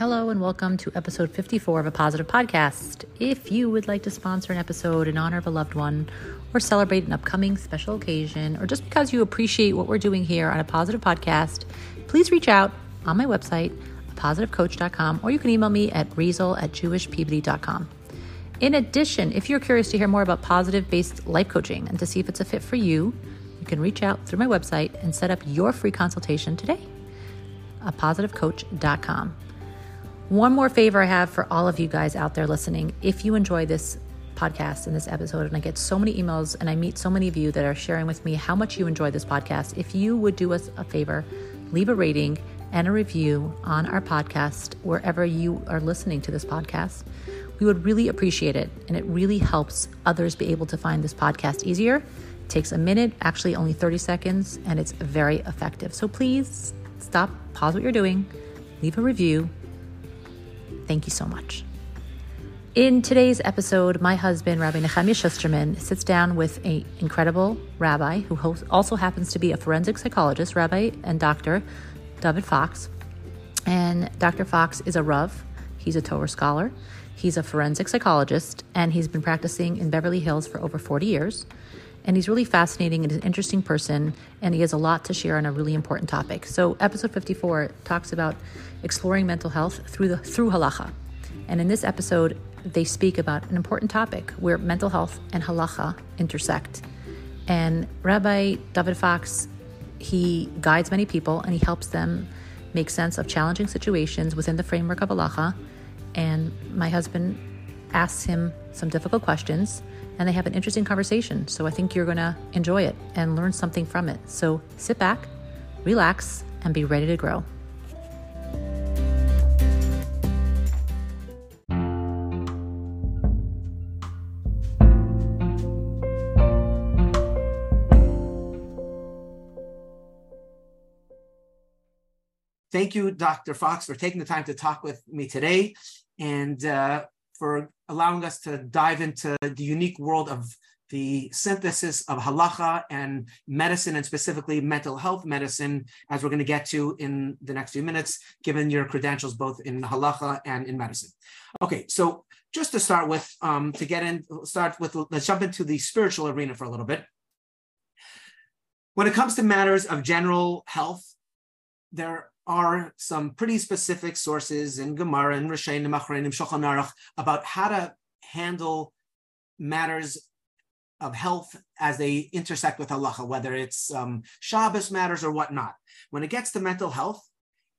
Hello and welcome to episode 54 of a positive podcast. If you would like to sponsor an episode in honor of a loved one or celebrate an upcoming special occasion, or just because you appreciate what we're doing here on a positive podcast, please reach out on my website, positivecoach.com, or you can email me at raizel at jewishpeabody.com. In addition, if you're curious to hear more about positive based life coaching and to see if it's a fit for you, you can reach out through my website and set up your free consultation today. A positivecoach.com. One more favor I have for all of you guys out there listening. If you enjoy this podcast and this episode, and I get so many emails and I meet so many of you that are sharing with me how much you enjoy this podcast, if you would do us a favor, leave a rating and a review on our podcast wherever you are listening to this podcast. We would really appreciate it, and it really helps others be able to find this podcast easier. It takes a minute, actually only 30 seconds, and it's very effective. So please stop, pause what you're doing, leave a review, Thank you so much. In today's episode, my husband, Rabbi Nehemiah Schusterman, sits down with an incredible rabbi who also happens to be a forensic psychologist, Rabbi and Dr. David Fox. And Dr. Fox is a Rav, he's a Torah scholar, he's a forensic psychologist, and he's been practicing in Beverly Hills for over 40 years. And he's really fascinating and an interesting person, and he has a lot to share on a really important topic. So, episode 54 talks about exploring mental health through the through halacha. And in this episode, they speak about an important topic where mental health and halacha intersect. And Rabbi David Fox, he guides many people and he helps them make sense of challenging situations within the framework of halacha. And my husband asks him some difficult questions and they have an interesting conversation. So I think you're going to enjoy it and learn something from it. So sit back, relax, and be ready to grow. Thank you, Dr. Fox, for taking the time to talk with me today and uh, for allowing us to dive into the unique world of the synthesis of halacha and medicine, and specifically mental health medicine, as we're going to get to in the next few minutes, given your credentials both in halacha and in medicine. Okay, so just to start with, um, to get in, start with, let's jump into the spiritual arena for a little bit. When it comes to matters of general health, there are some pretty specific sources in Gemara and Rishonim, Achronim, Shulchan Aruch about how to handle matters of health as they intersect with halacha, whether it's um, Shabbos matters or whatnot. When it gets to mental health,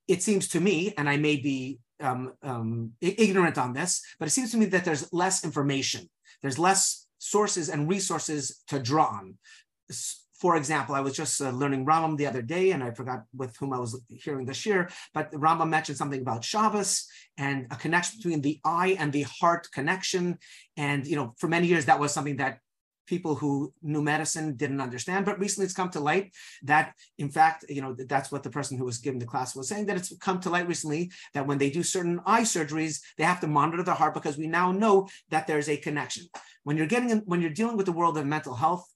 it seems to me, and I may be um, um, ignorant on this, but it seems to me that there's less information. There's less sources and resources to draw on. For example, I was just uh, learning Rambam the other day, and I forgot with whom I was hearing this year, but Rambam mentioned something about Shabbos and a connection between the eye and the heart connection. And you know, for many years that was something that people who knew medicine didn't understand but recently it's come to light that in fact you know that's what the person who was giving the class was saying that it's come to light recently that when they do certain eye surgeries they have to monitor the heart because we now know that there's a connection when you're getting in, when you're dealing with the world of mental health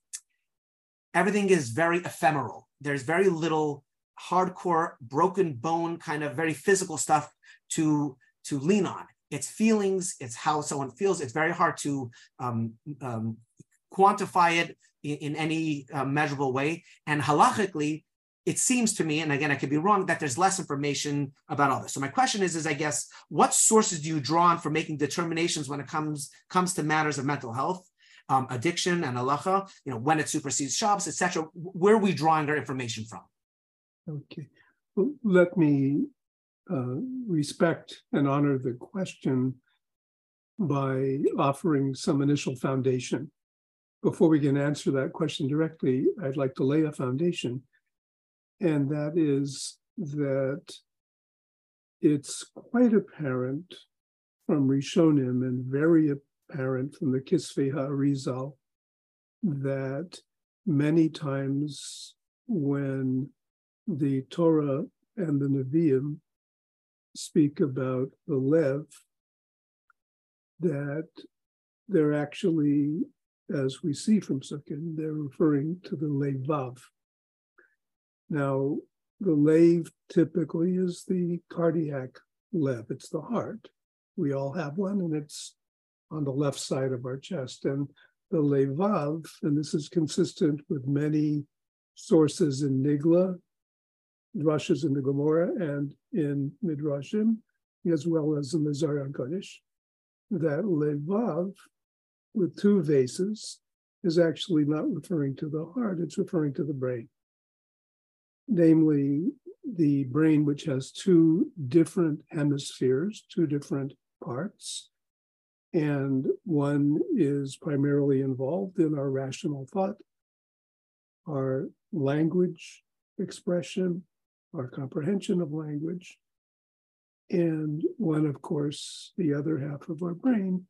everything is very ephemeral. There's very little hardcore, broken bone, kind of very physical stuff to, to lean on. It's feelings, it's how someone feels. It's very hard to um, um, quantify it in, in any uh, measurable way. And halachically, it seems to me, and again, I could be wrong, that there's less information about all this. So my question is, is I guess, what sources do you draw on for making determinations when it comes comes to matters of mental health? Um, addiction and halacha, you know, when it supersedes Shabbos, etc. Where are we drawing our information from? Okay. Well, let me uh, respect and honor the question by offering some initial foundation. Before we can answer that question directly, I'd like to lay a foundation, and that is that it's quite apparent from Rishonim and very apparent from the Kisvei HaArizal that many times when the Torah and the Nevi'im speak about the Lev, that they're actually, as we see from Sukkim, they're referring to the Levav. Now, the Lev typically is the cardiac lev, it's the heart. We all have one, and it's on the left side of our chest. And the levav, and this is consistent with many sources in Nigla, Drushes in the Gemara, and in Midrashim, as well as in the Zohar Kodesh, that levav with two vavs is actually not referring to the heart, it's referring to the brain. Namely, the brain, which has two different hemispheres, two different parts. And one is primarily involved in our rational thought, our language expression, our comprehension of language. And one, of course, the other half of our brain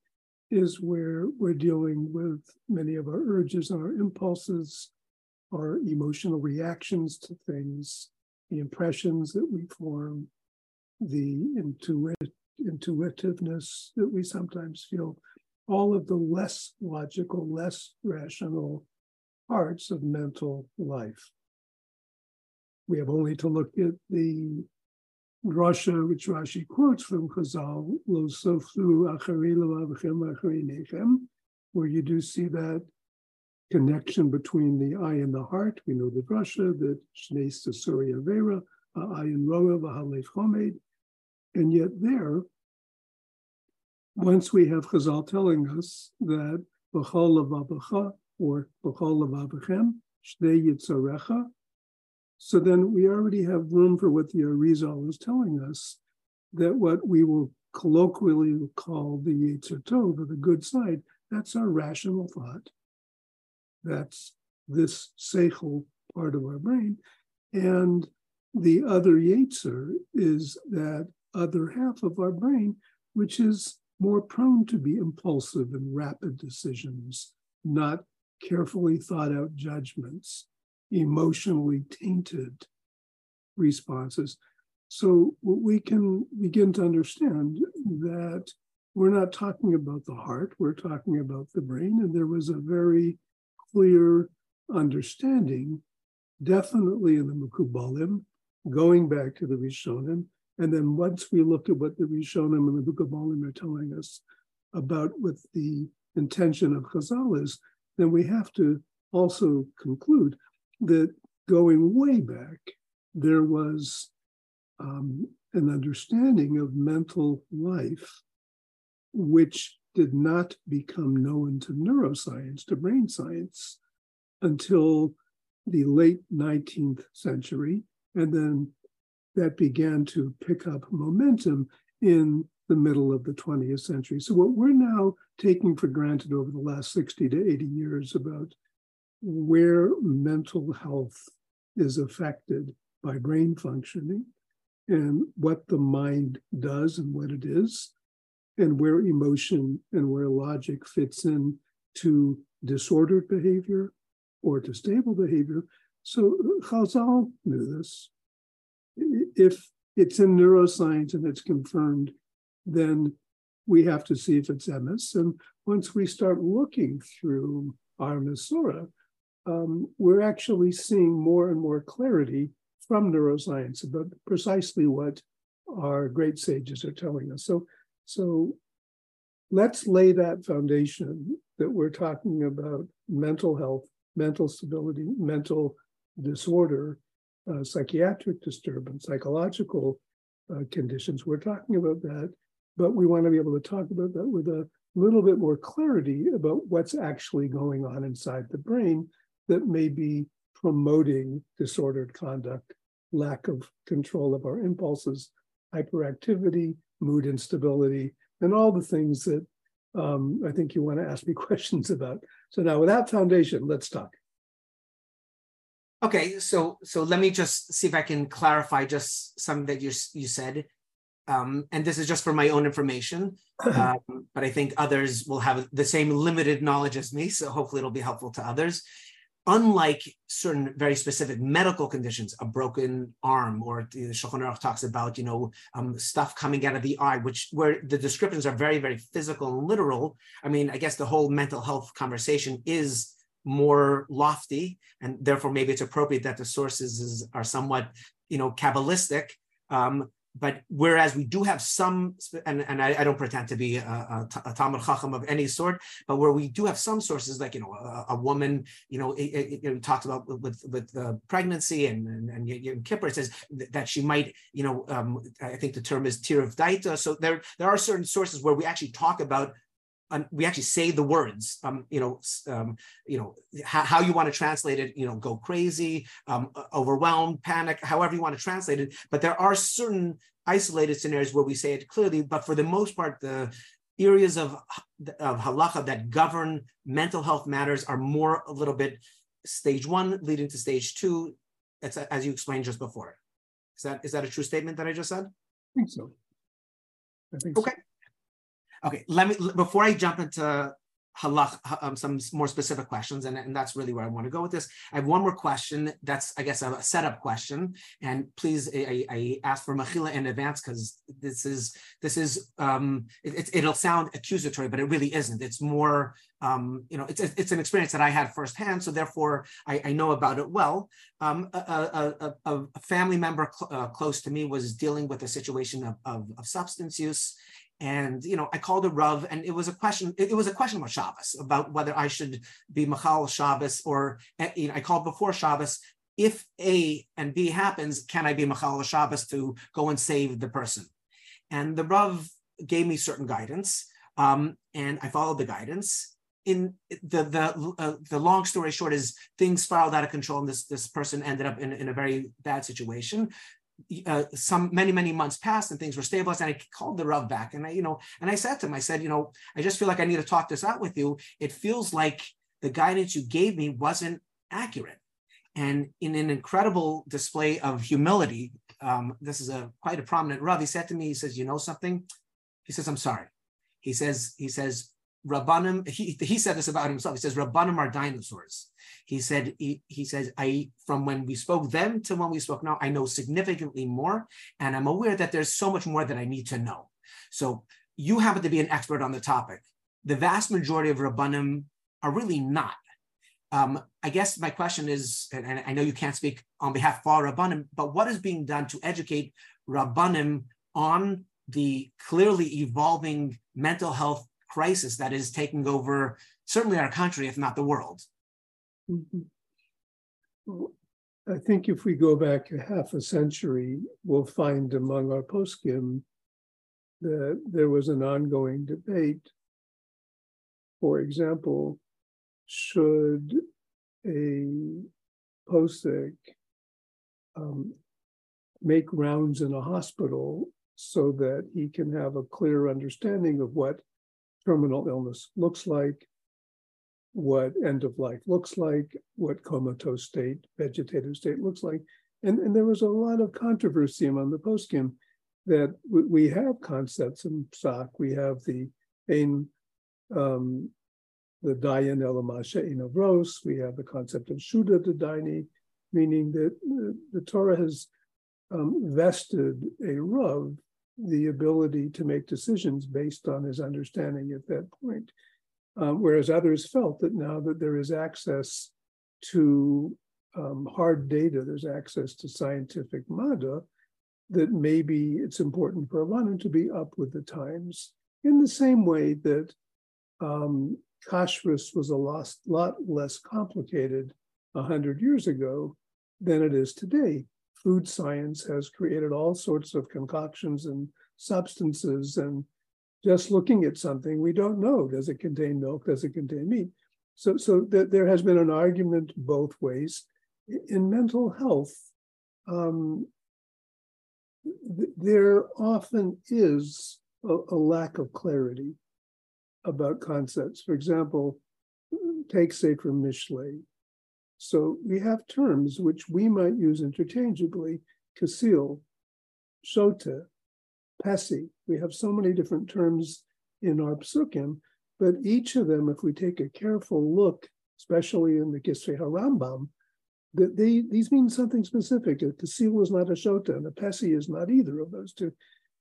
is where we're dealing with many of our urges and our impulses, our emotional reactions to things, the impressions that we form, the intuit, intuitiveness that we sometimes feel, all of the less logical, less rational parts of mental life. We have only to look at the Rasha, which Rashi quotes from Chazal, Lo Soflu Nechem, where you do see that connection between the eye and the heart. We know the Rasha, that Shnei Sasuri Avera, Ayin Roa, Vahalef. And yet there, once we have Chazal telling us that B'chol Lavabacha, or B'chol Lavabachem, Shnei Yitzarecha, so then we already have room for what the Arizal is telling us, that what we will colloquially call the Yetzer Tov, or the good side, that's our rational thought. That's this seichel part of our brain. And the other Yetzer is that other half of our brain, which is more prone to be impulsive and rapid decisions, not carefully thought out judgments emotionally tainted responses. So we can begin to understand that we're not talking about the heart, we're talking about the brain. And there was a very clear understanding, definitely in the Mekubalim, going back to the Rishonim. And then once we look at what the Rishonim and the Book of Mekubalim are telling us about what the intention of Chazal is, then we have to also conclude that going way back, there was um, an understanding of mental life which did not become known to neuroscience, to brain science, until the late 19th century. And then that began to pick up momentum in the middle of the 20th century. So, what we're now taking for granted over the last 60 to 80 years about where mental health is affected by brain functioning and what the mind does and what it is, and where emotion and where logic fits in to disordered behavior or to stable behavior. So Chazal knew this. If it's in neuroscience and it's confirmed, then we have to see if it's MS. And once we start looking through our um, we're actually seeing more and more clarity from neuroscience about precisely what our great sages are telling us. So, so let's lay that foundation that we're talking about mental health, mental stability, mental disorder, uh, psychiatric disturbance, psychological uh, conditions. We're talking about that, but we want to be able to talk about that with a little bit more clarity about what's actually going on inside the brain that may be promoting disordered conduct, lack of control of our impulses, hyperactivity, mood instability, and all the things that um, I think you want to ask me questions about. So now, with that foundation, let's talk. Okay, so so let me just see if I can clarify just something that you you said, um, and this is just for my own information, um, but I think others will have the same limited knowledge as me, so hopefully it'll be helpful to others unlike certain very specific medical conditions, a broken arm, or the Shulchan Aruch talks about, you know, um, stuff coming out of the eye, which where the descriptions are very, very physical and literal. I mean, I guess the whole mental health conversation is more lofty, and therefore maybe it's appropriate that the sources is, are somewhat, you know, kabbalistic. Um, but whereas we do have some, and, and I, I don't pretend to be a, a, a Talmid Chacham of any sort, but where we do have some sources, like you know, a, a woman, you know, it, it, it, talks about with with the pregnancy and and, and Yom Kippur says that she might, you know, um, I think the term is tir of daita. So there there are certain sources where we actually talk about um, we actually say the words, um, you know, um, you know, how, how, you want to translate it, you know, go crazy, um, overwhelmed, panic, however you want to translate it. But there are certain isolated scenarios where we say it clearly. But for the most part, the areas of, of halacha that govern mental health matters are more a little bit stage one leading to stage two. That's as you explained just before. Is that is that a true statement that I just said? I think so. I think okay. So. Okay, let me before I jump into halach, um, some more specific questions, and, and that's really where I want to go with this. I have one more question. That's, I guess, a setup question. And please, I, I ask for machila in advance because this is this is um, it, it'll sound accusatory, but it really isn't. It's more, um, you know, it's it's an experience that I had firsthand, so therefore I, I know about it well. Um, a, a, a, a, family member cl- uh, close to me was dealing with a situation of, of, of substance use and you know, I called a Rav, and it was a question. It, was a question about Shabbos, about whether I should be Machal Shabbos, or eh, you know, I called before Shabbos. If A and B happens, can I be Machal Shabbos to go and save the person? And the Rav gave me certain guidance, um, and I followed the guidance. In the the uh, the long story short is things spiraled out of control, and this this person ended up in, in a very bad situation uh, some many many months passed and things were stabilized and i called the rav back and i you know and i said to him i said you know i just feel like i need to talk this out with you. It feels like the guidance you gave me wasn't accurate. And in an incredible display of humility um, this is a quite a prominent rav he said to me he says you know something? He says i'm sorry. He says he says Rabbanim, he, he said this about himself. He says, Rabbanim are dinosaurs. He said, he, he says, I from when we spoke them to when we spoke now, I know significantly more. And I'm aware that there's so much more that I need to know. So you happen to be an expert on the topic. The vast majority of Rabbanim are really not. Um, I guess my question is, and, and, I know you can't speak on behalf of all Rabbanim, but what is being done to educate Rabbanim on the clearly evolving mental health crisis that is taking over certainly our country, if not the world. Mm-hmm. I think if we go back a half a century, we'll find among our poskim that there was an ongoing debate. For example, should a posik um, make rounds in a hospital so that he can have a clear understanding of what terminal illness looks like, what end of life looks like, what comatose state, vegetative state looks like. And, and there was a lot of controversy among the poskim that we have concepts in Psak. We have the Ein, um, the Dayan Elamasha of Ros. We have the concept of Shuda Daini, meaning that the, the Torah has um, vested a Rav the ability to make decisions based on his understanding at that point. Um, whereas others felt that now that there is access to um, hard data, there's access to scientific MADA, that maybe it's important for Alana to be up with the times in the same way that um, kashrus was a lot, lot less complicated 100 years ago than it is today food science has created all sorts of concoctions and substances. And just looking at something, we don't know does it contain milk? Does it contain meat? So, so th- there has been an argument both ways. In mental health, um, th- there often is a, a lack of clarity about concepts. For example, take Sefer Mishlei. So we have terms which we might use interchangeably, kasil, shota, pesi. We have so many different terms in our psukim, but each of them, if we take a careful look, especially in the Kisvei HaRambam, that they these mean something specific. A kasil is not a shota, and a pesi is not either of those two.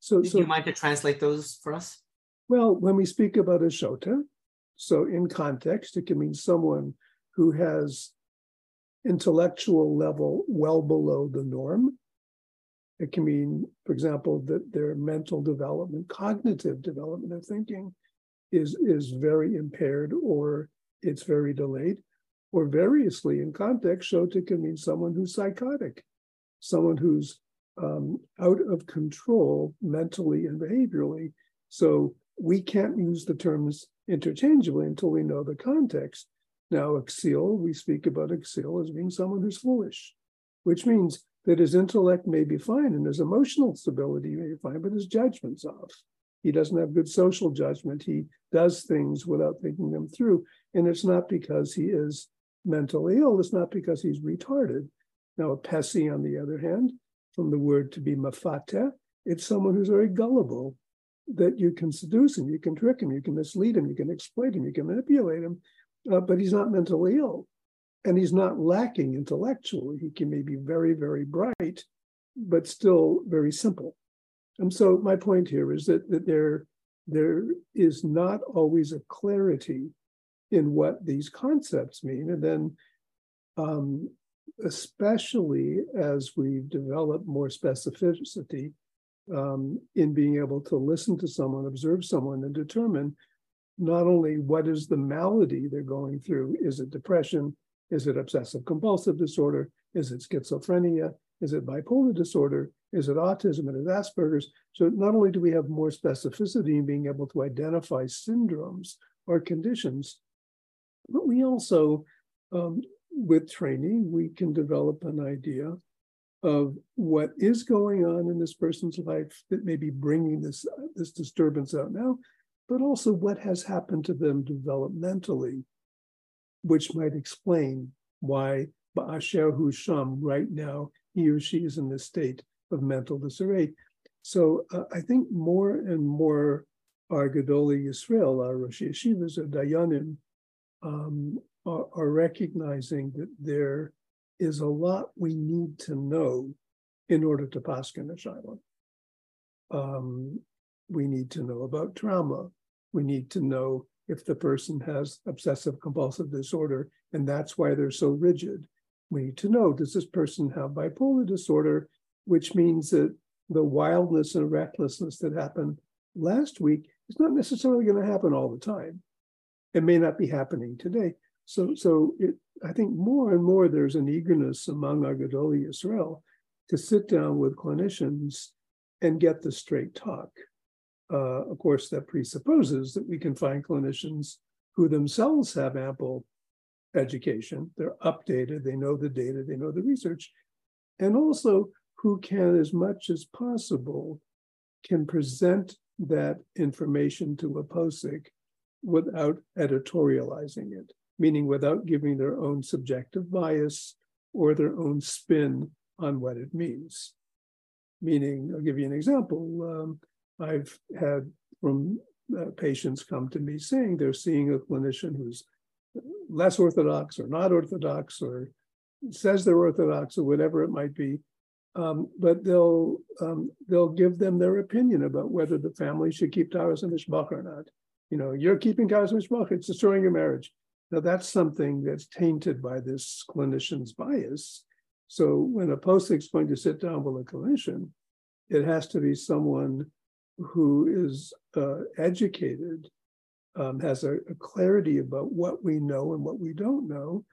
So, Do so, you mind to translate those for us? Well, when we speak about a shota, so in context, it can mean someone who has intellectual level well below the norm. It can mean, for example, that their mental development, cognitive development of thinking is, is very impaired or it's very delayed. Or variously in context, Shota can mean someone who's psychotic, someone who's um, out of control mentally and behaviorally. So we can't use the terms interchangeably until we know the context. Now, Axil, we speak about Axil as being someone who's foolish, which means that his intellect may be fine and his emotional stability may be fine, but his judgment's off. He doesn't have good social judgment. He does things without thinking them through. And it's not because he is mentally ill, it's not because he's retarded. Now, a Pessi, on the other hand, from the word to be mafate, it's someone who's very gullible, that you can seduce him, you can trick him, you can mislead him, you can exploit him, you can manipulate him, uh, but he's not mentally ill. And he's not lacking intellectually. He can maybe very, very bright, but still very simple. And so my point here is that, that there, there is not always a clarity in what these concepts mean. And then, um, especially as we've developed more specificity um, in being able to listen to someone, observe someone, and determine not only what is the malady they're going through is it depression, is it obsessive compulsive disorder, is it schizophrenia, is it bipolar disorder, is it autism, and Asperger's? So not only do we have more specificity in being able to identify syndromes or conditions, but we also, um, with training, we can develop an idea of what is going on in this person's life that may be bringing this, this disturbance out. Now, but also what has happened to them developmentally, which might explain why Ba'asher Husham right now, he or she is in this state of mental disarray. So uh, I think more and more our Gedolei Yisrael, our Rosh Yeshivas, or Dayanim, um, are, are recognizing that there is a lot we need to know in order to paskin a. Um, we need to know about trauma. We need to know if the person has obsessive compulsive disorder, and that's why they're so rigid. We need to know does this person have bipolar disorder, which means that the wildness and recklessness that happened last week is not necessarily going to happen all the time. It may not be happening today. So, so it, I think more and more there's an eagerness among our Gedolei Israel to sit down with clinicians and get the straight talk. Uh, of course, that presupposes that we can find clinicians who themselves have ample education, they're updated, they know the data, they know the research, and also who can, as much as possible, can present that information to a posek without editorializing it meaning without giving their own subjective bias or their own spin on what it means. Meaning, I'll give you an example. Um, I've had from uh, patients come to me saying they're seeing a clinician who's less orthodox or not orthodox or says they're orthodox or whatever it might be, um, but they'll um, they'll give them their opinion about whether the family should keep Taharas HaMishpacha or not. You know, you're keeping Taharas HaMishpacha, it's destroying your marriage. Now, that's something that's tainted by this clinician's bias. So, when a posek is going to sit down with a clinician, it has to be someone who is uh, educated, um, has a, a clarity about what we know and what we don't know,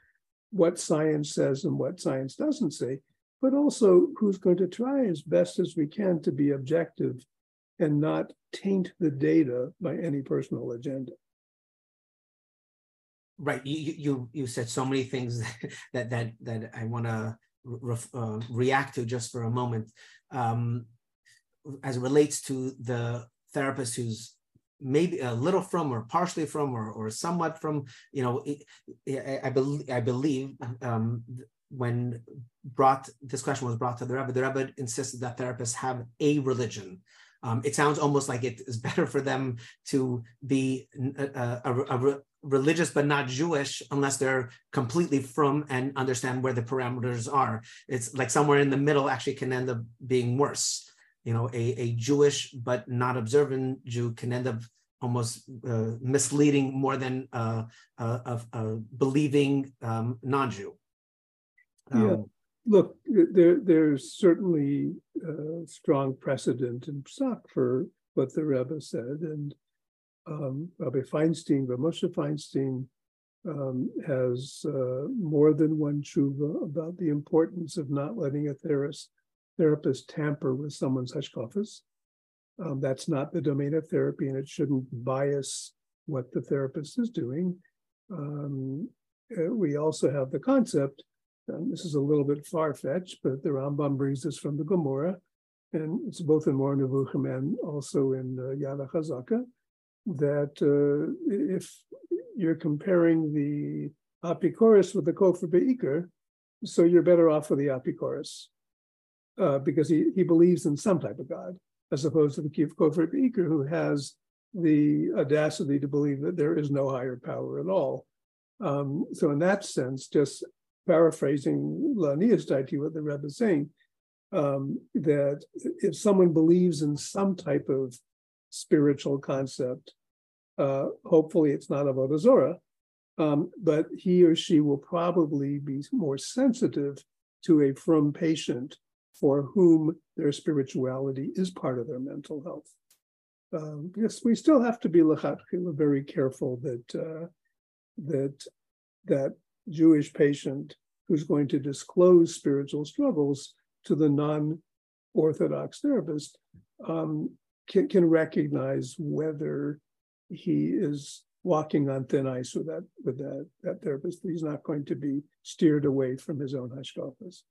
what science says and what science doesn't say, but also who's going to try as best as we can to be objective and not taint the data by any personal agenda. Right. You you you said so many things that that that i want to re- uh, react to just for a moment. Um, as it relates to the therapist who's maybe a little frum or partially frum or, or somewhat frum you know i, I believe i believe um, when brought this question was brought to the Rebbe, the Rebbe insisted that therapists have a religion. Um, it sounds almost like it is better for them to be a, a, a, religious but not Jewish unless they're completely frum and understand where the parameters are. It's like somewhere in the middle actually can end up being worse. You know, a, a Jewish but not observant Jew can end up almost uh, misleading more than uh, a, a, a, believing um, non-Jew. Um, yeah, look, there, there's certainly a strong precedent in Psak for what the Rebbe said, and um, Rabbi Feinstein, Rabbi Moshe Feinstein, um, has uh, more than one tshuva about the importance of not letting a therapist, therapist tamper with someone's hashkafas. Um, that's not the domain of therapy, and it shouldn't bias what the therapist is doing. Um, uh, we also have the concept, and this is a little bit far fetched, but the Rambam brings this from the Gemara, and it's both in Moreh Nevuchim and also in uh, Yad HaChazaka, that uh, if you're comparing the Apikoros with the Kofar Be'ikr, so you're better off with the Apikoros uh, because he, he believes in some type of God, as opposed to the Kofar Be'ikr, who has the audacity to believe that there is no higher power at all. Um, so, in that sense, just paraphrasing Lania's Daiti, what the Rebbe is saying, um, that if someone believes in some type of spiritual concept, uh, hopefully it's not a Vodazora, um, but he or she will probably be more sensitive to a frum patient for whom their spirituality is part of their mental health. Um, yes, we still have to be very careful that uh, that that Jewish patient who's going to disclose spiritual struggles to the non-orthodox therapist um, can, can recognize whether he is walking on thin ice with that with that, that therapist. He's not going to be steered away from his own hashkafas.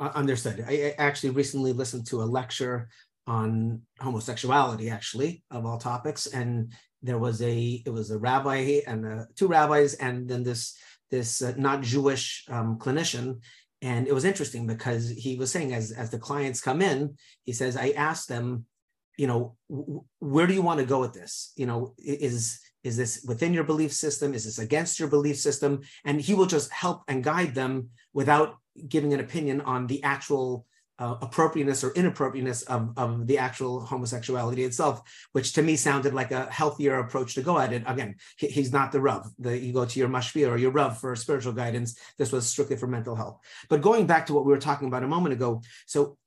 Uh, understood. I actually recently listened to a lecture on homosexuality, actually, of all topics, and there was a it was a rabbi and a, two rabbis, and then this this uh, not Jewish um, clinician, and it was interesting because he was saying as as the clients come in, he says I asked them you know where do you want to go with this? You know is is this within your belief system? Is this against your belief system? And he will just help and guide them without giving an opinion on the actual uh, appropriateness or inappropriateness of, of the actual homosexuality itself, which to me sounded like a healthier approach to go at it. Again, he, he's not the Rav. The, you go to your Mashpia or your Rav for spiritual guidance. This was strictly for mental health. But going back to what we were talking about a moment ago, so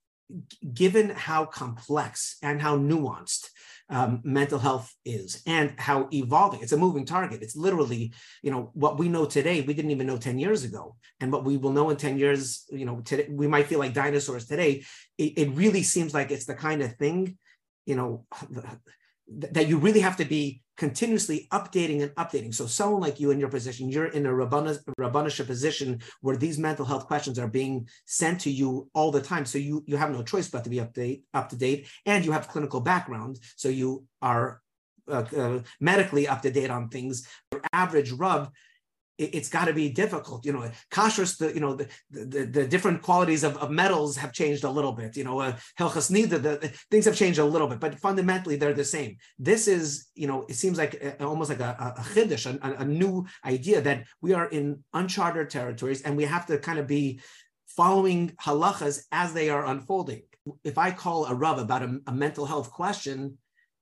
given how complex and how nuanced um, mental health is and how evolving it's a moving target. It's literally you know what we know today we didn't even know 10 years ago. And what we will know in 10 years you know today we might feel like dinosaurs today it, it really seems like it's the kind of thing you know that you really have to be continuously updating and updating. So someone like you in your position, you're in a Rabbanisha position where these mental health questions are being sent to you all the time. So you, you have no choice but to be update, up to date and you have clinical background. So you are uh, uh, medically up to date on things. Your average Rav it, has got to be difficult. You know, kashrus, the you know the, the, the different qualities of, of metals have changed a little bit. You know, uh, hilchos nidah, the, things have changed a little bit, but fundamentally they're the same. This is you know it seems like a, almost like a, a chiddush, a, a new idea that we are in uncharted territories and we have to kind of be following halachas as they are unfolding. If I call a rav about a, a mental health question,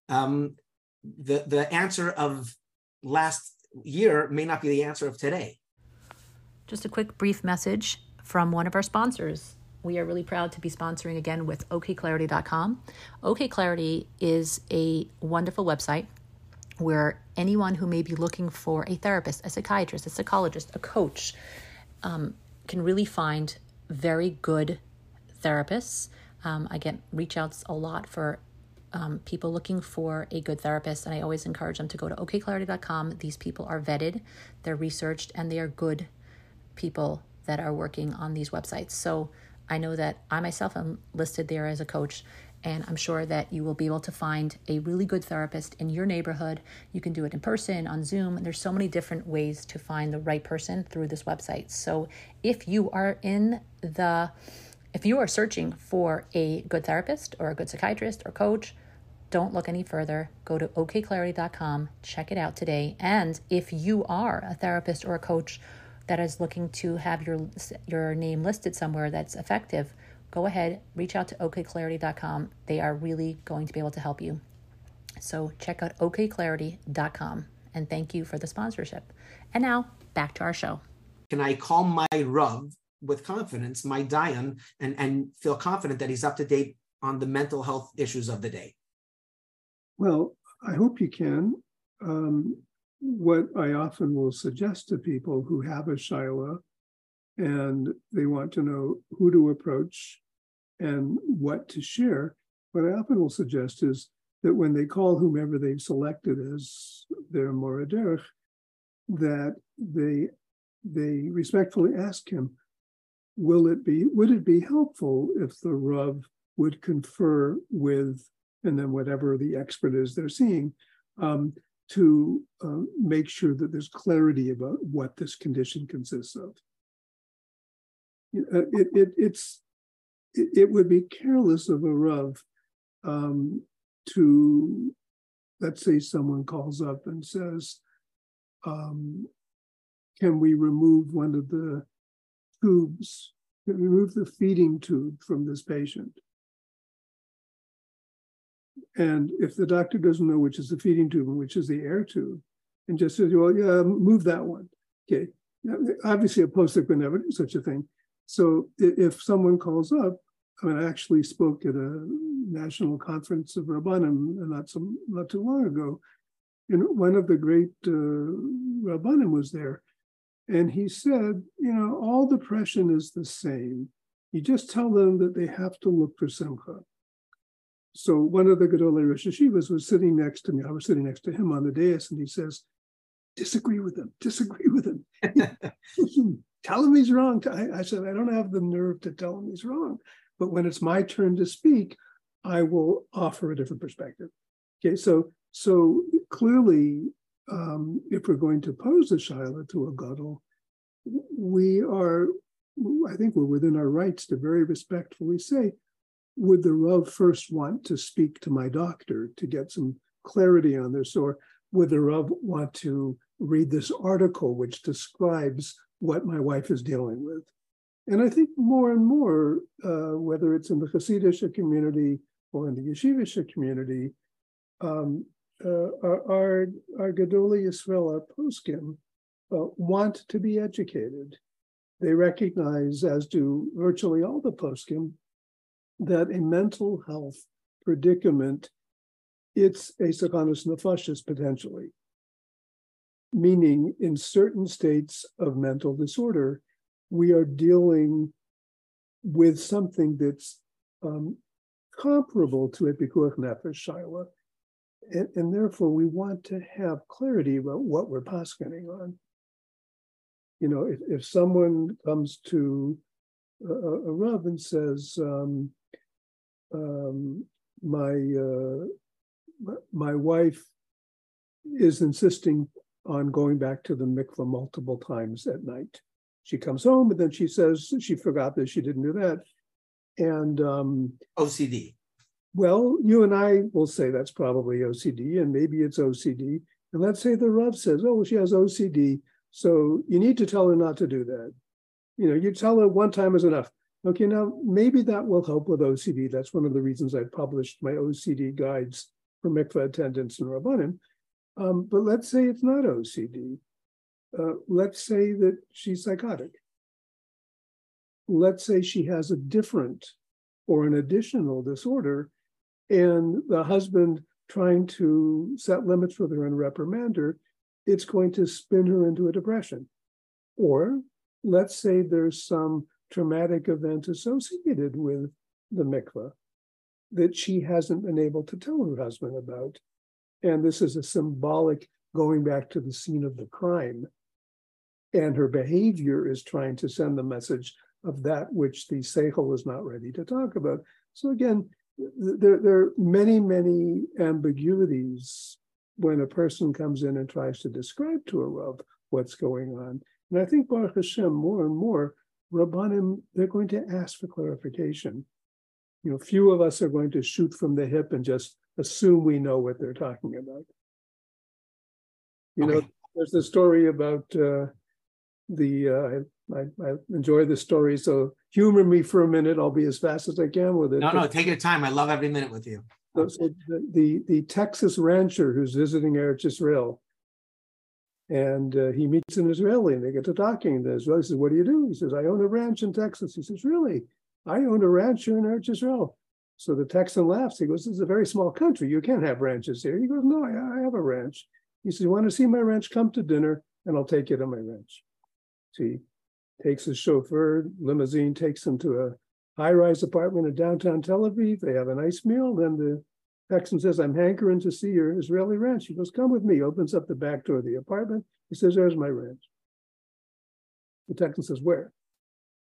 um, the the answer of last year may not be the answer of today. Just a quick brief message from one of our sponsors. We are really proud to be sponsoring again with okclarity.com. OKClarity is a wonderful website where anyone who may be looking for a therapist, a psychiatrist, a psychologist, a coach um, can really find very good therapists. Um, I get reach outs a lot for um, people looking for a good therapist, and I always encourage them to go to okclarity.com. These people are vetted, they're researched, and they are good people that are working on these websites. So I know that I myself am listed there as a coach, and I'm sure that you will be able to find a really good therapist in your neighborhood. You can do it in person, on Zoom, there's so many different ways to find the right person through this website. So if you are in the if you are searching for a good therapist or a good psychiatrist or coach, don't look any further. Go to okclarity.com, check it out today. And if you are a therapist or a coach that is looking to have your your name listed somewhere that's effective, go ahead, reach out to okclarity.com. They are really going to be able to help you. So check out okclarity.com and thank you for the sponsorship. And now back to our show. Can I call my Rav with confidence my Dayan and, and feel confident that he's up to date on the mental health issues of the day? Well, I hope you can. Um, what I often will suggest to people who have a Shaila and they want to know who to approach and what to share, what I often will suggest is that when they call whomever they've selected as their Moreh Derech, that they they respectfully ask him, will it be would it be helpful if the Rav would confer with and then whatever the expert is they're seeing um, to uh, make sure that there's clarity about what this condition consists of. Uh, it, it, it's it, it, would be careless of a Rav um, to, let's say, someone calls up and says, um, "Can we remove one of the tubes? Remove the feeding tube from this patient?" And if the doctor doesn't know which is the feeding tube and which is the air tube, and just says, well, yeah, move that one. Okay. Obviously, a post-op would never do such a thing. So if someone calls up, I mean, I actually spoke at a national conference of Rabbanim not some not too long ago, and one of the great uh, Rabbanim was there, and he said, you know, all depression is the same. You just tell them that they have to look for simcha. So one of the Gedolei Rosh Hashivas was sitting next to me. I was sitting next to him on the dais, and he says, "Disagree with him. Disagree with him. tell him he's wrong." I, I said, "I don't have the nerve to tell him he's wrong, but when it's my turn to speak, I will offer a different perspective." Okay, so so clearly, um, if we're going to pose a shaila to a gadol, we are, I think, we're within our rights to very respectfully say, would the Rav first want to speak to my doctor to get some clarity on this, or would the Rav want to read this article which describes what my wife is dealing with? And I think more and more, uh, whether it's in the Hasidic community or in the Yeshivish community, um, our, our Gedolei Yisrael, our poskim, uh, want to be educated. They recognize, as do virtually all the poskim, that a mental health predicament, it's a sakanus nefashis potentially, meaning in certain states of mental disorder, we are dealing with something that's um, comparable to a pikuach nefesh shaila, and, and, therefore we want to have clarity about what we're paskening on. You know, if, if someone comes to a, a Rav and says, um, um, my uh, my wife is insisting on going back to the mikvah multiple times at night. She comes home and then she says she forgot this, she didn't do that. And um, OCD. Well, you and I will say that's probably OCD, and maybe it's OCD. And let's say the Rav says, "Oh, well, she has OCD, so you need to tell her not to do that." You know, you tell her one time is enough. Okay, now maybe that will help with OCD. That's one of the reasons I published my OCD guides for mikvah attendants and rabbanim. Um, but let's say it's not OCD. Uh, let's say that she's psychotic. Let's say she has a different or an additional disorder, and the husband trying to set limits with her and reprimand her, it's going to spin her into a depression. Or let's say there's some traumatic event associated with the mikvah that she hasn't been able to tell her husband about. And this is a symbolic going back to the scene of the crime. And her behavior is trying to send the message of that which the seichel is not ready to talk about. So again, there, there are many, many ambiguities when a person comes in and tries to describe to a Rav what's going on. And I think Baruch Hashem, more and more, Rabbanim, they're going to ask for clarification. You know, few of us are going to shoot from the hip and just assume we know what they're talking about. You okay. know, there's the story about uh, the, uh, I, I, enjoy the story, so humor me for a minute. I'll be as fast as I can with it. No, no, take your time. I love every minute with you. So, so the, the, the, Texas rancher who's visiting Eretz Israel, And uh, he meets an Israeli and they get to talking. The Israeli says, What do you do? He says, I own a ranch in Texas. He says, Really? I own a ranch here in Eretz Israel. So the Texan laughs. He goes, This is a very small country. You can't have ranches here. He goes, No, I, I have a ranch. He says, You want to see my ranch? Come to dinner and I'll take you to my ranch. So he takes his chauffeur, limousine, takes him to a high rise apartment in downtown Tel Aviv. They have a nice meal. Then the Texan says, I'm hankering to see your Israeli ranch. He goes, Come with me. Opens up the back door of the apartment. He says, There's my ranch. The Texan says, Where?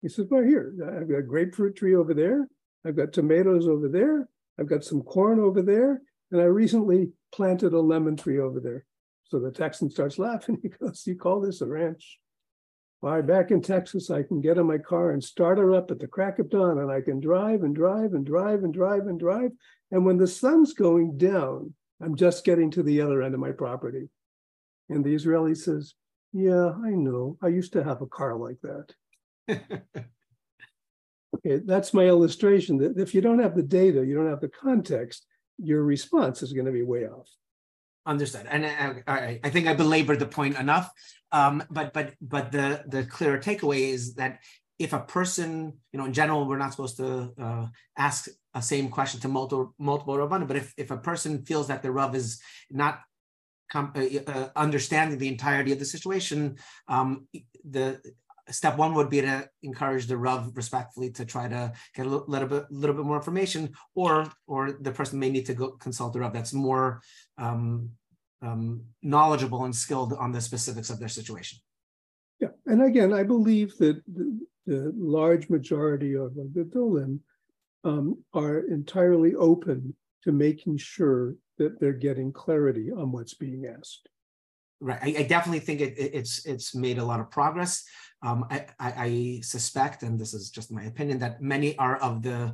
He says, Well, here. I've got a grapefruit tree over there. I've got tomatoes over there. I've got some corn over there. And I recently planted a lemon tree over there. So the Texan starts laughing. He goes, You call this a ranch? Why, back in Texas, I can get in my car and start her up at the crack of dawn, and I can drive and drive and drive and drive and drive. And when the sun's going down, I'm just getting to the other end of my property. And the Israeli says, Yeah, I know. I used to have a car like that. okay, that's my illustration that if you don't have the data, you don't have the context, your response is going to be way off. Understood, and I, I, I think I belabored the point enough. Um, but but but the the clear takeaway is that if a person, you know, in general, we're not supposed to uh, ask a same question to multiple multiple rabbanim. But if if a person feels that the rav is not com- uh, uh, understanding the entirety of the situation, um, the step one would be to encourage the rav respectfully to try to get a little bit little bit more information, or or the person may need to go consult the rav that's more um, um, knowledgeable and skilled on the specifics of their situation. Yeah, and again, I believe that the, the large majority of the Dolim um, are entirely open to making sure that they're getting clarity on what's being asked. Right, I, I definitely think it, it, it's it's made a lot of progress. Um, I, I, I, suspect, and this is just my opinion, that many are of the,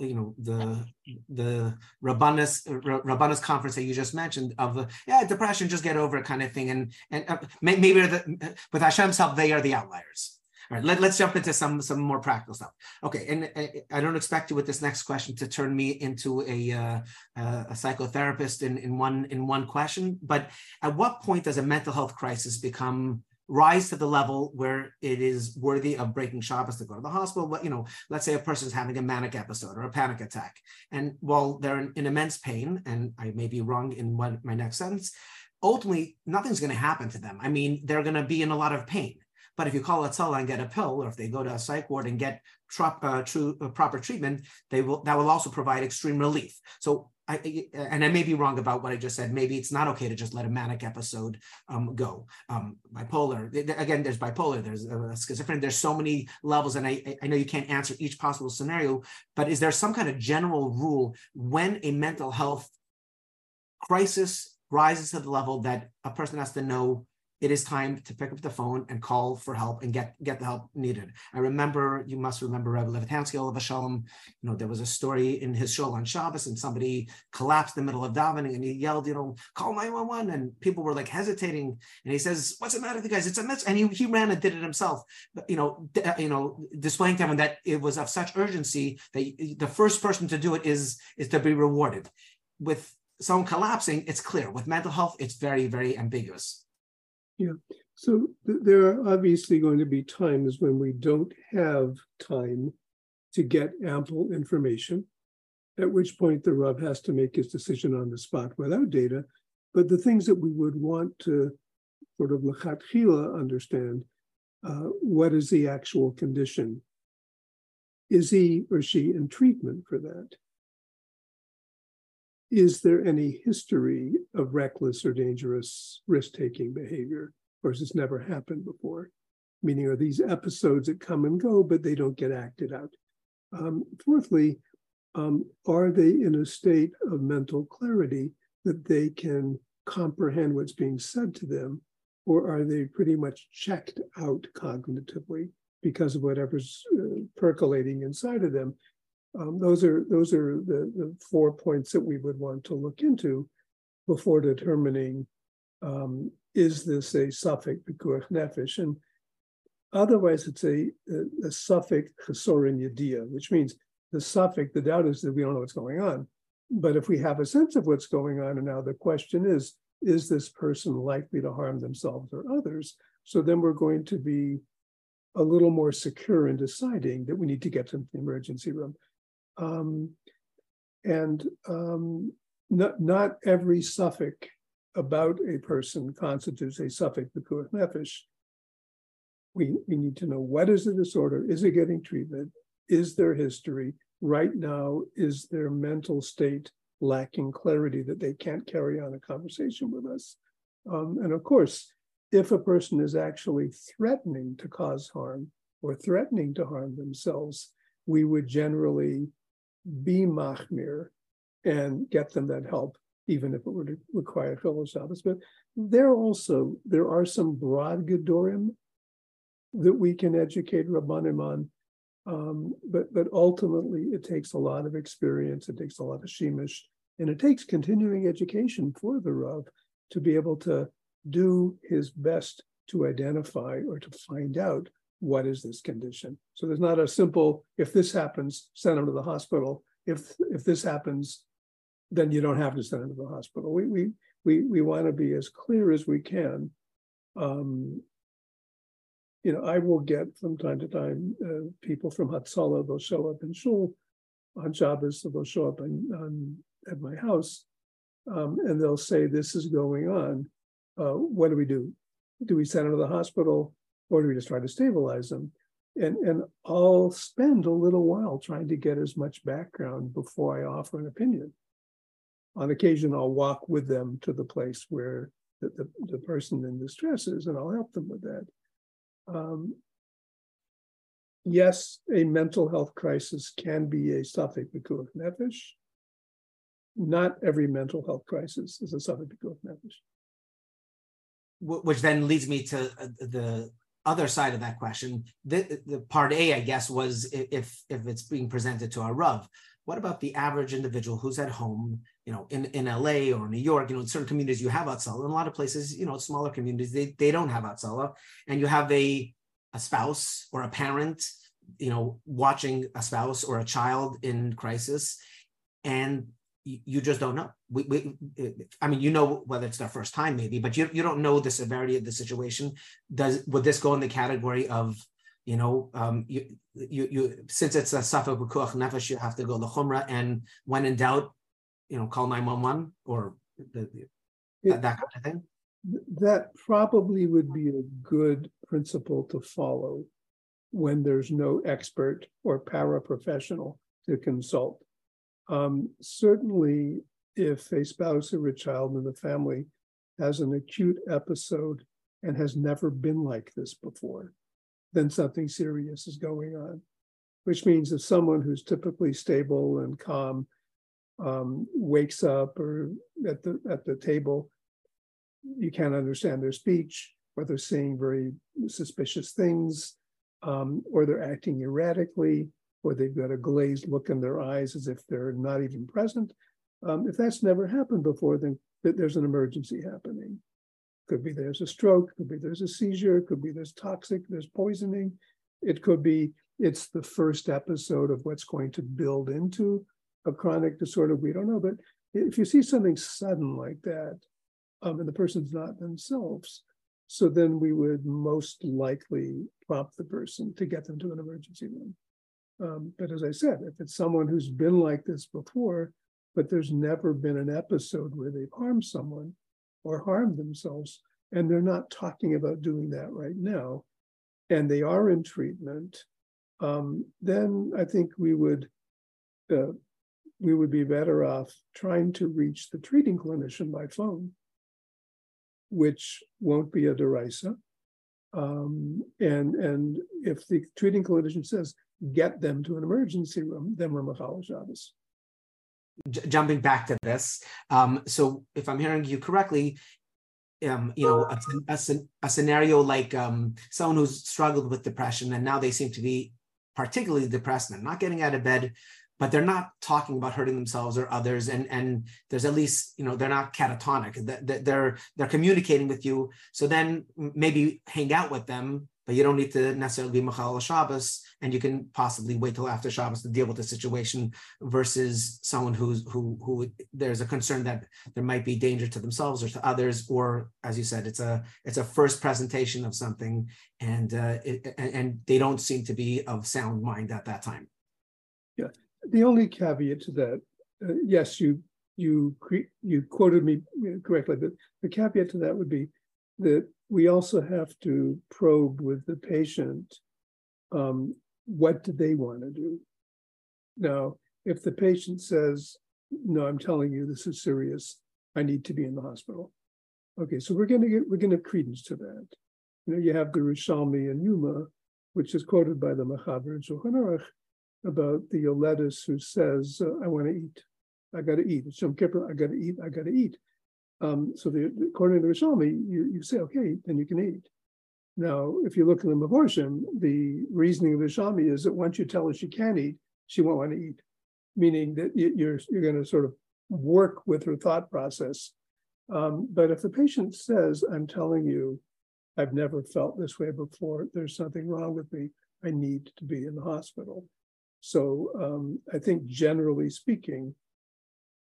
you know, the the Rabbanus Rabbanus conference that you just mentioned of the yeah depression, just get over it kind of thing, and and uh, maybe the, with Hashem's help, they are the outliers. All right, let, us jump into some some more practical stuff. Okay, and I, I don't expect you with this next question to turn me into a uh, a psychotherapist in in one in one question. But at what point does a mental health crisis become rise to the level where it is worthy of breaking Shabbos to go to the hospital. But, you know, let's say a person's having a manic episode or a panic attack. And while they're in, in immense pain, and I may be wrong in what my next sentence, ultimately nothing's going to happen to them. I mean, they're going to be in a lot of pain. But if you call Hatzalah and get a pill, or if they go to a psych ward and get uh, true, uh, proper treatment, they will that will also provide extreme relief. So I, and I may be wrong about what I just said. Maybe it's not okay to just let a manic episode um, go. Um, bipolar, again, there's bipolar, there's uh, schizophrenia, there's so many levels, and I, I know you can't answer each possible scenario, but is there some kind of general rule when a mental health crisis rises to the level that a person has to know it is time to pick up the phone and call for help and get get the help needed. I remember, you must remember Rebbe Levitansky of Shalom. You know, there was a story in his show on Shabbos, and somebody collapsed in the middle of davening, and he yelled, you know, call 911, and people were like hesitating, and he says, "What's the matter with you guys? It's a mess." And he, he ran and did it himself, but, you know, d- uh, you know, displaying to everyone that it was of such urgency that the first person to do it is is to be rewarded. With someone collapsing, it's clear. With mental health, it's very very ambiguous. Yeah. So th- there are obviously going to be times when we don't have time to get ample information, at which point the Rav has to make his decision on the spot without data. But the things that we would want to sort of lechatchila understand, uh, what is the actual condition? Is he or she in treatment for that? Is there any history of reckless or dangerous risk taking behavior? Or has this never happened before? Meaning, are these episodes that come and go, but they don't get acted out? Um, fourthly, um, are they in a state of mental clarity that they can comprehend what's being said to them? Or are they pretty much checked out cognitively because of whatever's uh, percolating inside of them? Um, those are those are the, the four points that we would want to look into before determining um, is this a safek pikuach nefesh and otherwise it's a, a, a safek chesorin yadia, which means the safek. The doubt is that we don't know what's going on, but if we have a sense of what's going on, and now the question is, is this person likely to harm themselves or others? So then we're going to be a little more secure in deciding that we need to get them to the emergency room. Um, and um, not, not every safek about a person constitutes a safek pikuach nefesh. We, we need to know what is the disorder? Is it getting treatment? Is there history? Right now, is their mental state lacking clarity that they can't carry on a conversation with us? Um, and of course, if a person is actually threatening to cause harm or threatening to harm themselves, we would generally be machmir and get them that help, even if it were to require fellow Shabbos. But there also, there are some broad Gedorim that we can educate Rabbanim on. Um, but but ultimately, it takes a lot of experience. It takes a lot of shemish, and it takes continuing education for the Rav to be able to do his best to identify or to find out what is this condition. So there's not a simple, if this happens, send him to the hospital. If if this happens, then you don't have to send him to the hospital. We we we we want to be as clear as we can. Um, you know, I will get from time to time uh, people from Hatzalah, they'll show up in shul on Shabbos, they'll show up in, on, at my house, um, and they'll say, this is going on uh, what do we do? Do we send them to the hospital or do we just try to stabilize them? And, and I'll spend a little while trying to get as much background before I offer an opinion. On occasion, I'll walk with them to the place where the, the, the person in distress is, and I'll help them with that. Um, yes, a mental health crisis can be a safek pikuach nefesh. Not every mental health crisis is a safek pikuach nefesh which then leads me to uh, the other side of that question. The, the part A, I guess, was if if it's being presented to a Rav, what about the average individual who's at home, you know, in, in LA or New York, you know, in certain communities you have Hatzalah, in a lot of places, you know, smaller communities, they, they don't have Hatzalah, and you have a, a spouse or a parent, you know, watching a spouse or a child in crisis, and you just don't know. We, we, I mean, you know whether it's their first time, maybe, but you, you don't know the severity of the situation. Does would this go in the category of, you know, um, you, you, you since it's a safek pikuach nefesh, you have to go the chumrah, and when in doubt, you know, call nine one one or the, the, that, that kind of thing. That probably would be a good principle to follow when there's no expert or paraprofessional to consult um, certainly, if a spouse or a child in the family has an acute episode and has never been like this before, then something serious is going on. Which means if someone who's typically stable and calm um, wakes up or at the at the table, you can't understand their speech, or they're saying very suspicious things, um, or they're acting erratically, or they've got a glazed look in their eyes as if they're not even present. Um, if that's never happened before, then there's an emergency happening. Could be there's a stroke, could be there's a seizure, could be there's toxic, there's poisoning. It could be it's the first episode of what's going to build into a chronic disorder. We don't know. But if you see something sudden like that, um, and the person's not themselves, so then we would most likely prompt the person to get them to an emergency room. Um, but as I said, if it's someone who's been like this before, but there's never been an episode where they've harmed someone or harmed themselves, and they're not talking about doing that right now, and they are in treatment, um, then I think we would uh, we would be better off trying to reach the treating clinician by phone, which won't be a derisa. Um, and and if the treating clinician says get them to an emergency room, Machal Shabbos. J- jumping back to this, um, so if I'm hearing you correctly, um, you know, a, a, a scenario like um, someone who's struggled with depression and now they seem to be particularly depressed and not getting out of bed, but they're not talking about hurting themselves or others, and and there's at least you know they're not catatonic. They're they're communicating with you. So then maybe hang out with them but you don't need to necessarily be Machal Shabbos, and you can possibly wait till after Shabbos to deal with the situation versus someone who's who who there's a concern that there might be danger to themselves or to others, or as you said, it's a it's a first presentation of something, and uh, it, and they don't seem to be of sound mind at that time. Yeah, the only caveat to that, uh, yes, you you you quoted me correctly, but the caveat to that would be that we also have to probe with the patient um, what do they want to do. Now, if the patient says, "No, I'm telling you, this is serious. I need to be in the hospital," okay, so we're going to get we're going to credence to that. You know, you have the Yerushalmi and Yoma, which is quoted by the Mechaber and Shulchan Aruch about the yoledes who says, uh, "I want to eat." I got to eat. It's Yom Kippur. I got to eat. I got to eat. Um, so the, according to the Yerushalmi, you, you say, okay, then you can eat. Now, if you look at the Mefarshim, the reasoning of the Yerushalmi is that once you tell her she can't eat, she won't want to eat, meaning that you're you're going to sort of work with her thought process. Um, but if the patient says, "I'm telling you, I've never felt this way before. There's something wrong with me. I need to be in the hospital." So um, I think, generally speaking,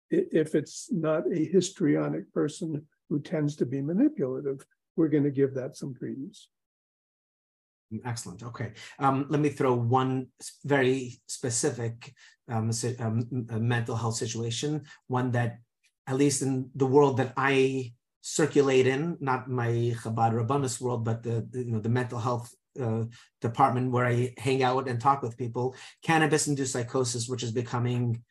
if it's not a histrionic person who tends to be manipulative, we're going to give that some credence. Excellent. Okay. Um, let me throw one very specific um, um, mental health situation, one that, at least in the world that I circulate in, not my Chabad Rabbanus world, but the, you know the mental health uh, department where I hang out and talk with people, cannabis-induced psychosis, which is becoming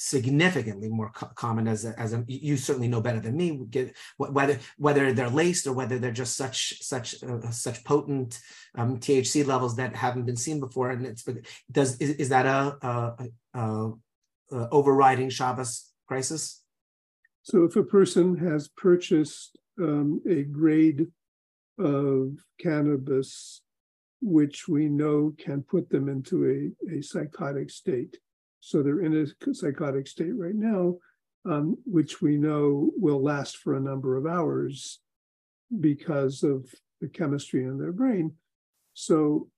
significantly more co- common as a, as a, you certainly know better than me get whether whether they're laced or whether they're just such such uh, such potent um, THC levels that haven't been seen before and it's does is, is that a, a, a, overriding Shabbos crisis? So if a person has purchased um, a grade of cannabis which we know can put them into a, a psychotic state so they're in a psychotic state right now, um, which we know will last for a number of hours because of the chemistry in their brain. So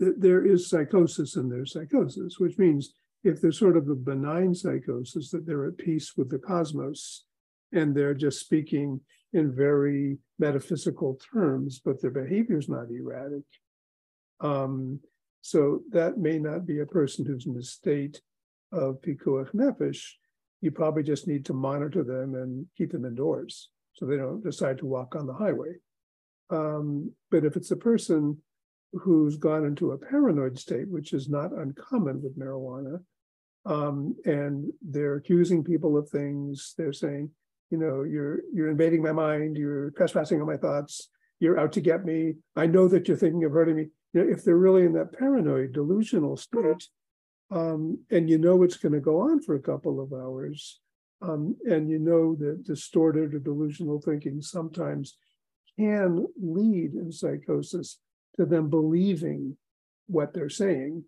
th- there is psychosis in their psychosis, which means if there's sort of a benign psychosis, that they're at peace with the cosmos and they're just speaking in very metaphysical terms, but their behavior is not erratic. Um, so that may not be a person who's in a state of pikuach nefesh, you probably just need to monitor them and keep them indoors so they don't decide to walk on the highway. Um, but if it's a person who's gone into a paranoid state, which is not uncommon with marijuana, um, and they're accusing people of things, they're saying, you know, you're you're invading my mind, you're trespassing on my thoughts, you're out to get me. I know that you're thinking of hurting me. You know, if they're really in that paranoid, delusional state, um, and you know it's going to go on for a couple of hours, um, and you know that distorted or delusional thinking sometimes can lead in psychosis to them believing what they're saying,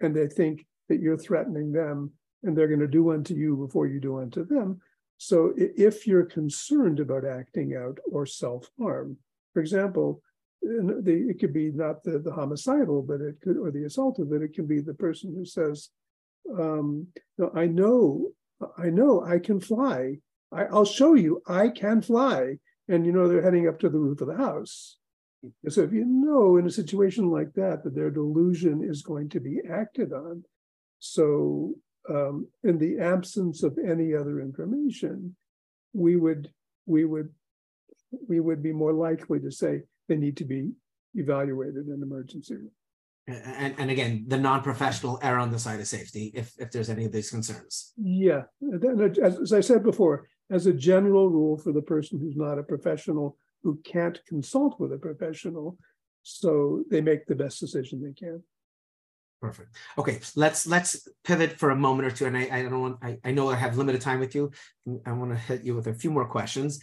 and they think that you're threatening them and they're going to do unto you before you do unto them. So if you're concerned about acting out or self harm, for example, the, it could be not the, the homicidal, but it could, or the assaultive, but it can be the person who says, um, no, I know, I know I can fly. I, I'll show you I can fly. And you know, they're heading up to the roof of the house. So if you know in a situation like that, that their delusion is going to be acted on. So um, in the absence of any other information, we would, we would, we would be more likely to say, they need to be evaluated in emergency room. And, and again, the non-professional err on the side of safety if, if there's any of these concerns. Yeah, as, as I said before, as a general rule for the person who's not a professional who can't consult with a professional, so they make the best decision they can. Perfect. Okay, let's let's pivot for a moment or two, and I, I don't want I, I know I have limited time with you. I want to hit you with a few more questions.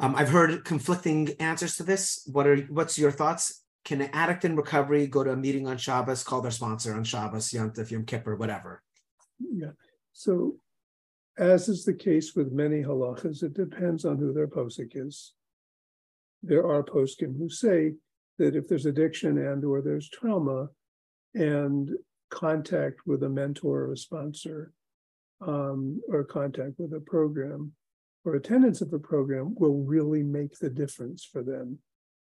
Um, I've heard conflicting answers to this. What are what's your thoughts? Can an addict in recovery go to a meeting on Shabbos, call their sponsor on Shabbos, Yom Tov, Yom Kippur, whatever? Yeah. So, as is the case with many halachas, it depends on who their posek is. There are poskim who say that if there's addiction and or there's trauma and contact with a mentor or a sponsor um, or contact with a program or attendance of a program will really make the difference for them.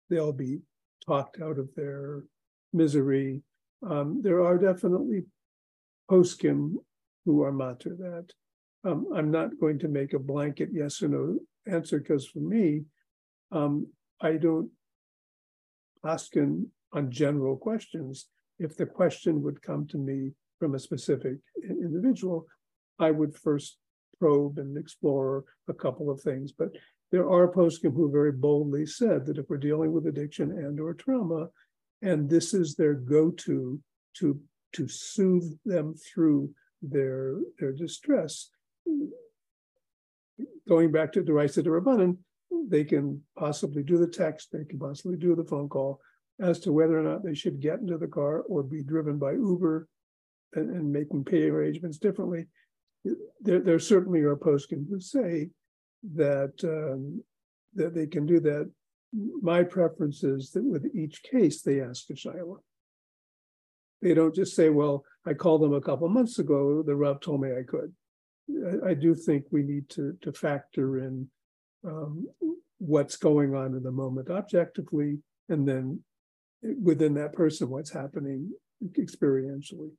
They'll be talked out of their misery. Um, there are definitely poskim who are matir that. Um, I'm not going to make a blanket yes or no answer because for me, um, I don't ask in on general questions. If the question would come to me from a specific individual, I would first probe and explore a couple of things. But there are poskim who very boldly said that if we're dealing with addiction and or trauma, and this is their go-to to to soothe them through their their distress. Going back to the rights the Rabbanan, they can possibly do the text, they can possibly do the phone call as to whether or not they should get into the car or be driven by Uber and, and making pay arrangements differently. There, there certainly are poskim who say that um, that they can do that. My preference is that with each case they ask a shaila. They don't just say, "Well, I called them a couple months ago. The Rav told me I could." I, I do think we need to to factor in um, what's going on in the moment objectively, and then within that person what's happening experientially.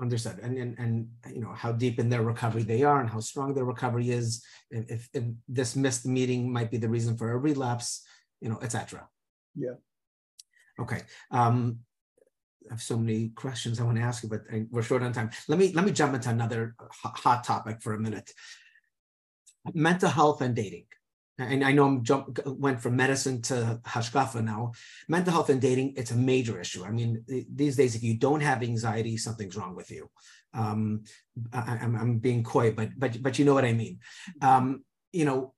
Understood, and and and you know how deep in their recovery they are, and how strong their recovery is. If, if this missed meeting might be the reason for a relapse, you know, etc. Yeah. Okay. Um, I have so many questions I want to ask you, but we're short on time. Let me let me jump into another hot topic for a minute. Mental health and dating. And I know I'm jump went from medicine to hashkafa now. Mental health and dating, it's a major issue. I mean, these days, if you don't have anxiety, something's wrong with you. Um, I, am being coy, but but but you know what I mean. Um, you know,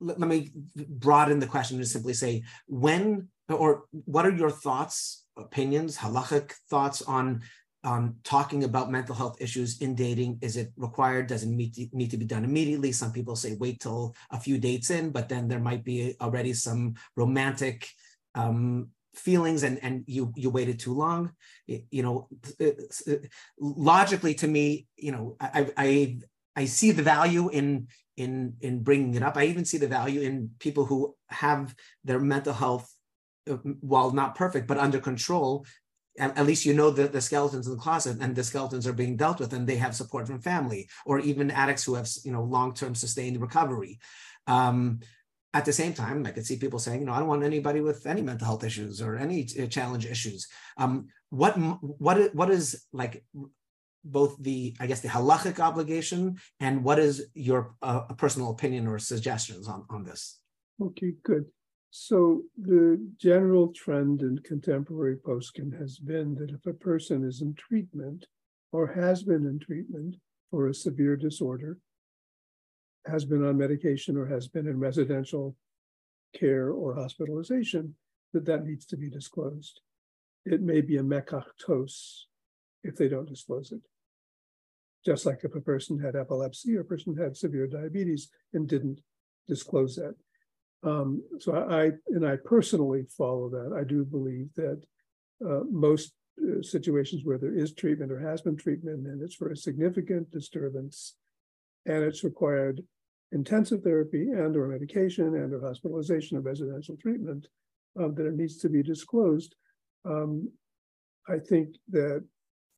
let, let me broaden the question to simply say when or what are your thoughts opinions, halachic thoughts on um, talking about mental health issues in dating? Is it required? Does it need to, need to be done immediately? Some people say wait till a few dates in, but then there might be already some romantic um, feelings and, and you, you waited too long. You know, logically to me, you know, I, I, I see the value in, in, in bringing it up. I even see the value in people who have their mental health uh, while not perfect, but under control, at, least you know the, the skeletons in the closet and the skeletons are being dealt with and they have support from family or even addicts who have you know long-term sustained recovery. Um, at the same time, I could see people saying, you know, I don't want anybody with any mental health issues or any uh, challenge issues. Um, what what what is like both the I guess the halachic obligation and what is your uh, personal opinion or suggestions on on this? Okay, good. So the general trend in contemporary poskim has been that if a person is in treatment or has been in treatment for a severe disorder, has been on medication or has been in residential care or hospitalization, that that needs to be disclosed. It may be a mekach if they don't disclose it. Just like if a person had epilepsy or a person had severe diabetes and didn't disclose that. Um, so I, and I personally follow that. I do believe that uh, most uh, situations where there is treatment or has been treatment and it's for a significant disturbance and it's required intensive therapy and or medication and or hospitalization or residential treatment, um, that it needs to be disclosed. Um, I think that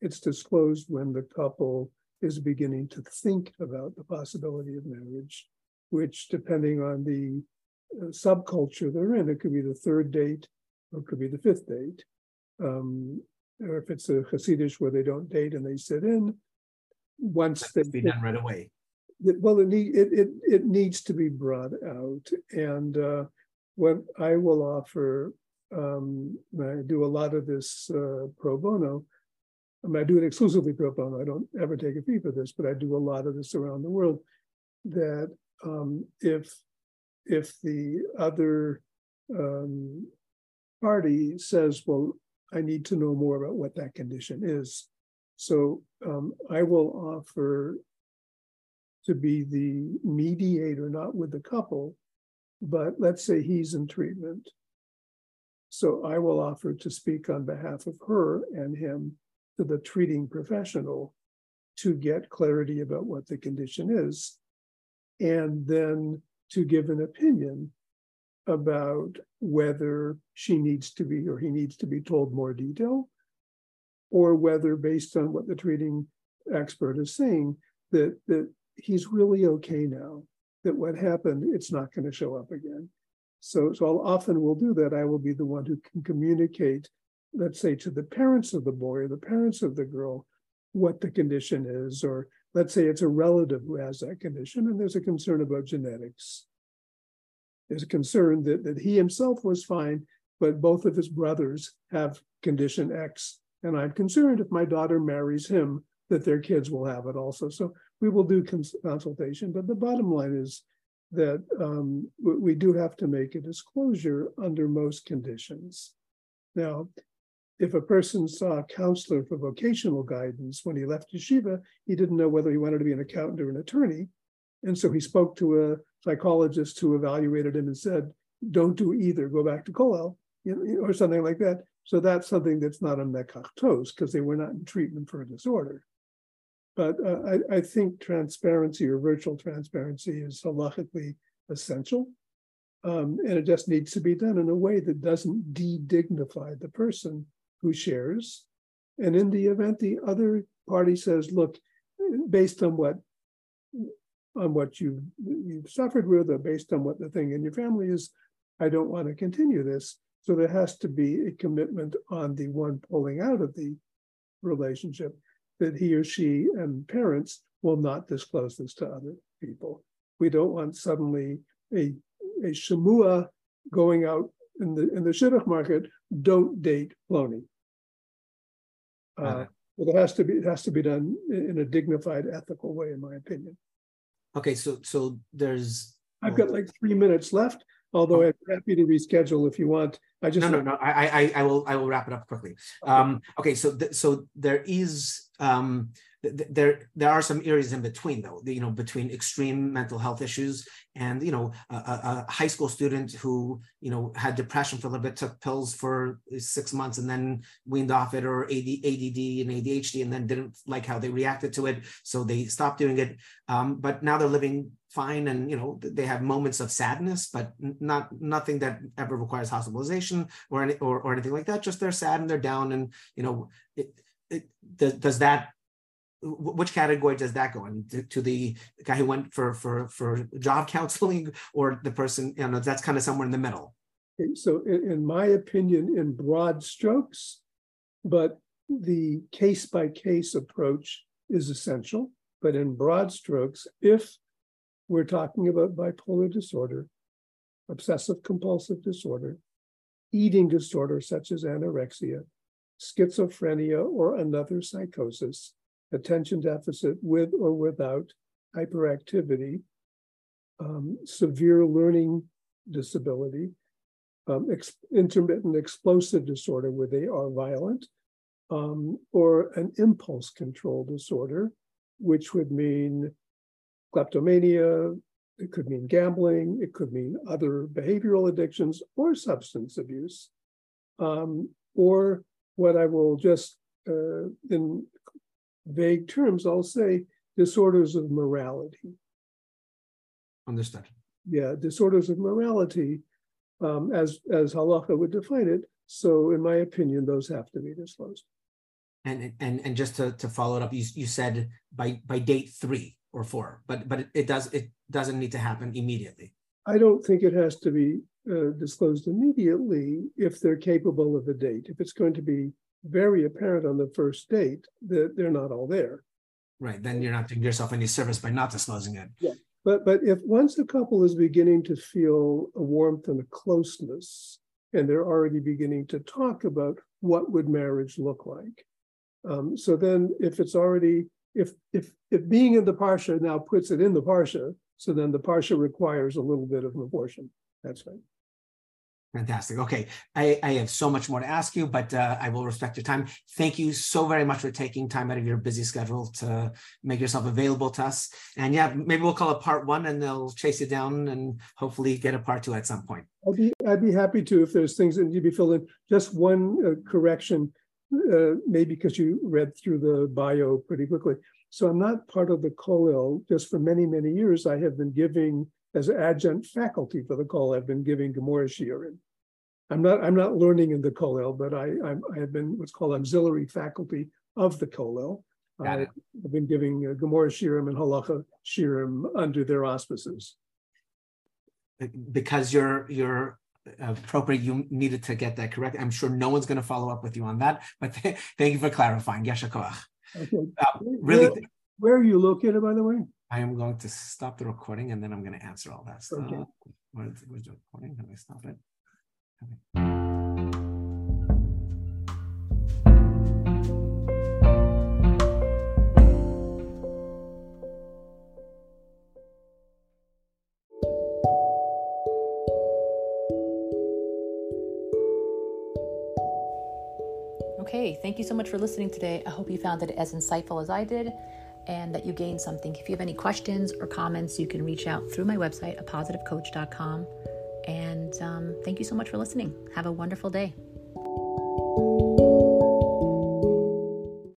it's disclosed when the couple is beginning to think about the possibility of marriage, which depending on the subculture they're in. It could be the third date, or it could be the fifth date. Um, or if it's a Hasidish where they don't date and they sit in, once they be done right away. It, well, it, need, it, it, it needs to be brought out. And uh, what I will offer, um, I do a lot of this uh, pro bono. I, mean, I do it exclusively pro bono. I don't ever take a fee for this, but I do a lot of this around the world. That um, if if the other um, party says, well, I need to know more about what that condition is. So um, I will offer to be the mediator, not with the couple, but let's say he's in treatment. So I will offer to speak on behalf of her and him to the treating professional to get clarity about what the condition is, and then to give an opinion about whether she needs to be or he needs to be told more detail, or whether, based on what the treating expert is saying, that, that he's really okay now, that what happened, it's not going to show up again. So, so I'll often will do that. I will be the one who can communicate, let's say, to the parents of the boy or the parents of the girl, what the condition is, or let's say it's a relative who has that condition, and there's a concern about genetics. There's a concern that, that he himself was fine, but both of his brothers have condition X. And I'm concerned if my daughter marries him, that their kids will have it also. So we will do cons- consultation. But the bottom line is that um, we do have to make a disclosure under most conditions. Now, if a person saw a counselor for vocational guidance when he left yeshiva, he didn't know whether he wanted to be an accountant or an attorney. And so he spoke to a psychologist who evaluated him and said, don't do either, go back to Kollel, you know, or something like that. So that's something that's not a mekach ta'us because they were not in treatment for a disorder. But uh, I, I, think transparency or virtual transparency is halachically essential. Um, and it just needs to be done in a way that doesn't de-dignify the person who shares. And in the event the other party says, look, based on what on what you you've suffered with or based on what the thing in your family is, I don't want to continue this. So there has to be a commitment on the one pulling out of the relationship that he or she and parents will not disclose this to other people. We don't want suddenly a, a shamua going out in the in the shidduch market, don't date Plony. Uh, uh, but it has to be it has to be done in a dignified, ethical way, in my opinion. Okay, so so there's I've got like three minutes left, although oh. I'm happy to reschedule if you want. I just no no no I I I will I will wrap it up quickly. Okay. Um, okay, so th- so there is um, there there are some areas in between though you know between extreme mental health issues and you know a, a, high school student who you know had depression for a little bit took pills for six months and then weaned off it or AD, ADD and ADHD and then didn't like how they reacted to it so they stopped doing it. Um, but now they're living fine and you know they have moments of sadness but not nothing that ever requires hospitalization or any or, or anything like that just they're sad and they're down and you know it, it, does, does that which category does that go in? To, to, the guy who went for for for job counseling or the person you know that's kind of somewhere in the middle? So in, in my opinion in broad strokes but the case by case approach is essential. But in broad strokes if we're talking about bipolar disorder obsessive compulsive disorder eating disorder such as anorexia schizophrenia or another psychosis attention deficit with or without hyperactivity, um, severe learning disability, um, ex- intermittent explosive disorder where they are violent, um, or an impulse control disorder, which would mean kleptomania, it could mean gambling, it could mean other behavioral addictions or substance abuse, um, or what I will just uh, in vague terms, I'll say disorders of morality. Understood. Yeah, disorders of morality, um, as as halacha would define it. So, in my opinion, those have to be disclosed. And and and just to, to follow it up, you, you said by by date three or four, but but it, it does it doesn't need to happen immediately. I don't think it has to be uh, disclosed immediately if they're capable of a date. If it's going to be very apparent on the first date that they're not all there. Right. Then you're not doing yourself any service by not disclosing it. Yeah. But but if once a couple is beginning to feel a warmth and a closeness, and they're already beginning to talk about what would marriage look like, um, so then if it's already if if if being in the parsha now puts it in the parsha, so then the parsha requires a little bit of an abortion. That's right. Fantastic. Okay. I, I have so much more to ask you, but uh, I will respect your time. Thank you so very much for taking time out of your busy schedule to make yourself available to us. And yeah, maybe we'll call it part one and they'll chase you down and hopefully get a part two at some point. I'd be, I'd be happy to if there's things that need to be filled in. Just one uh, correction, uh, maybe because you read through the bio pretty quickly. So I'm not part of the Kollel. Just for many, many years, I have been giving as adjunct faculty for the Kollel. I've been giving Gemara Shiurim. I'm not I'm not learning in the Kollel, but I I'm, I have been what's called auxiliary faculty of the Kollel. I, have been giving uh, Gemara Shiurim and Halacha Shiurim under their auspices. Because you're you're appropriate, you needed to get that correct. I'm sure no one's going to follow up with you on that, but th- thank you for clarifying. Yasha Okay. Uh, really, where, where, are you located, by the way? I am going to stop the recording and then I'm going to answer all that stuff. Okay. Where's, where's the recording? Let me stop it. Okay. Okay, thank you so much for listening today. I hope you found it as insightful as I did and that you gain something. If you have any questions or comments, you can reach out through my website, apositivecoach.com. And um, thank you so much for listening. Have a wonderful day.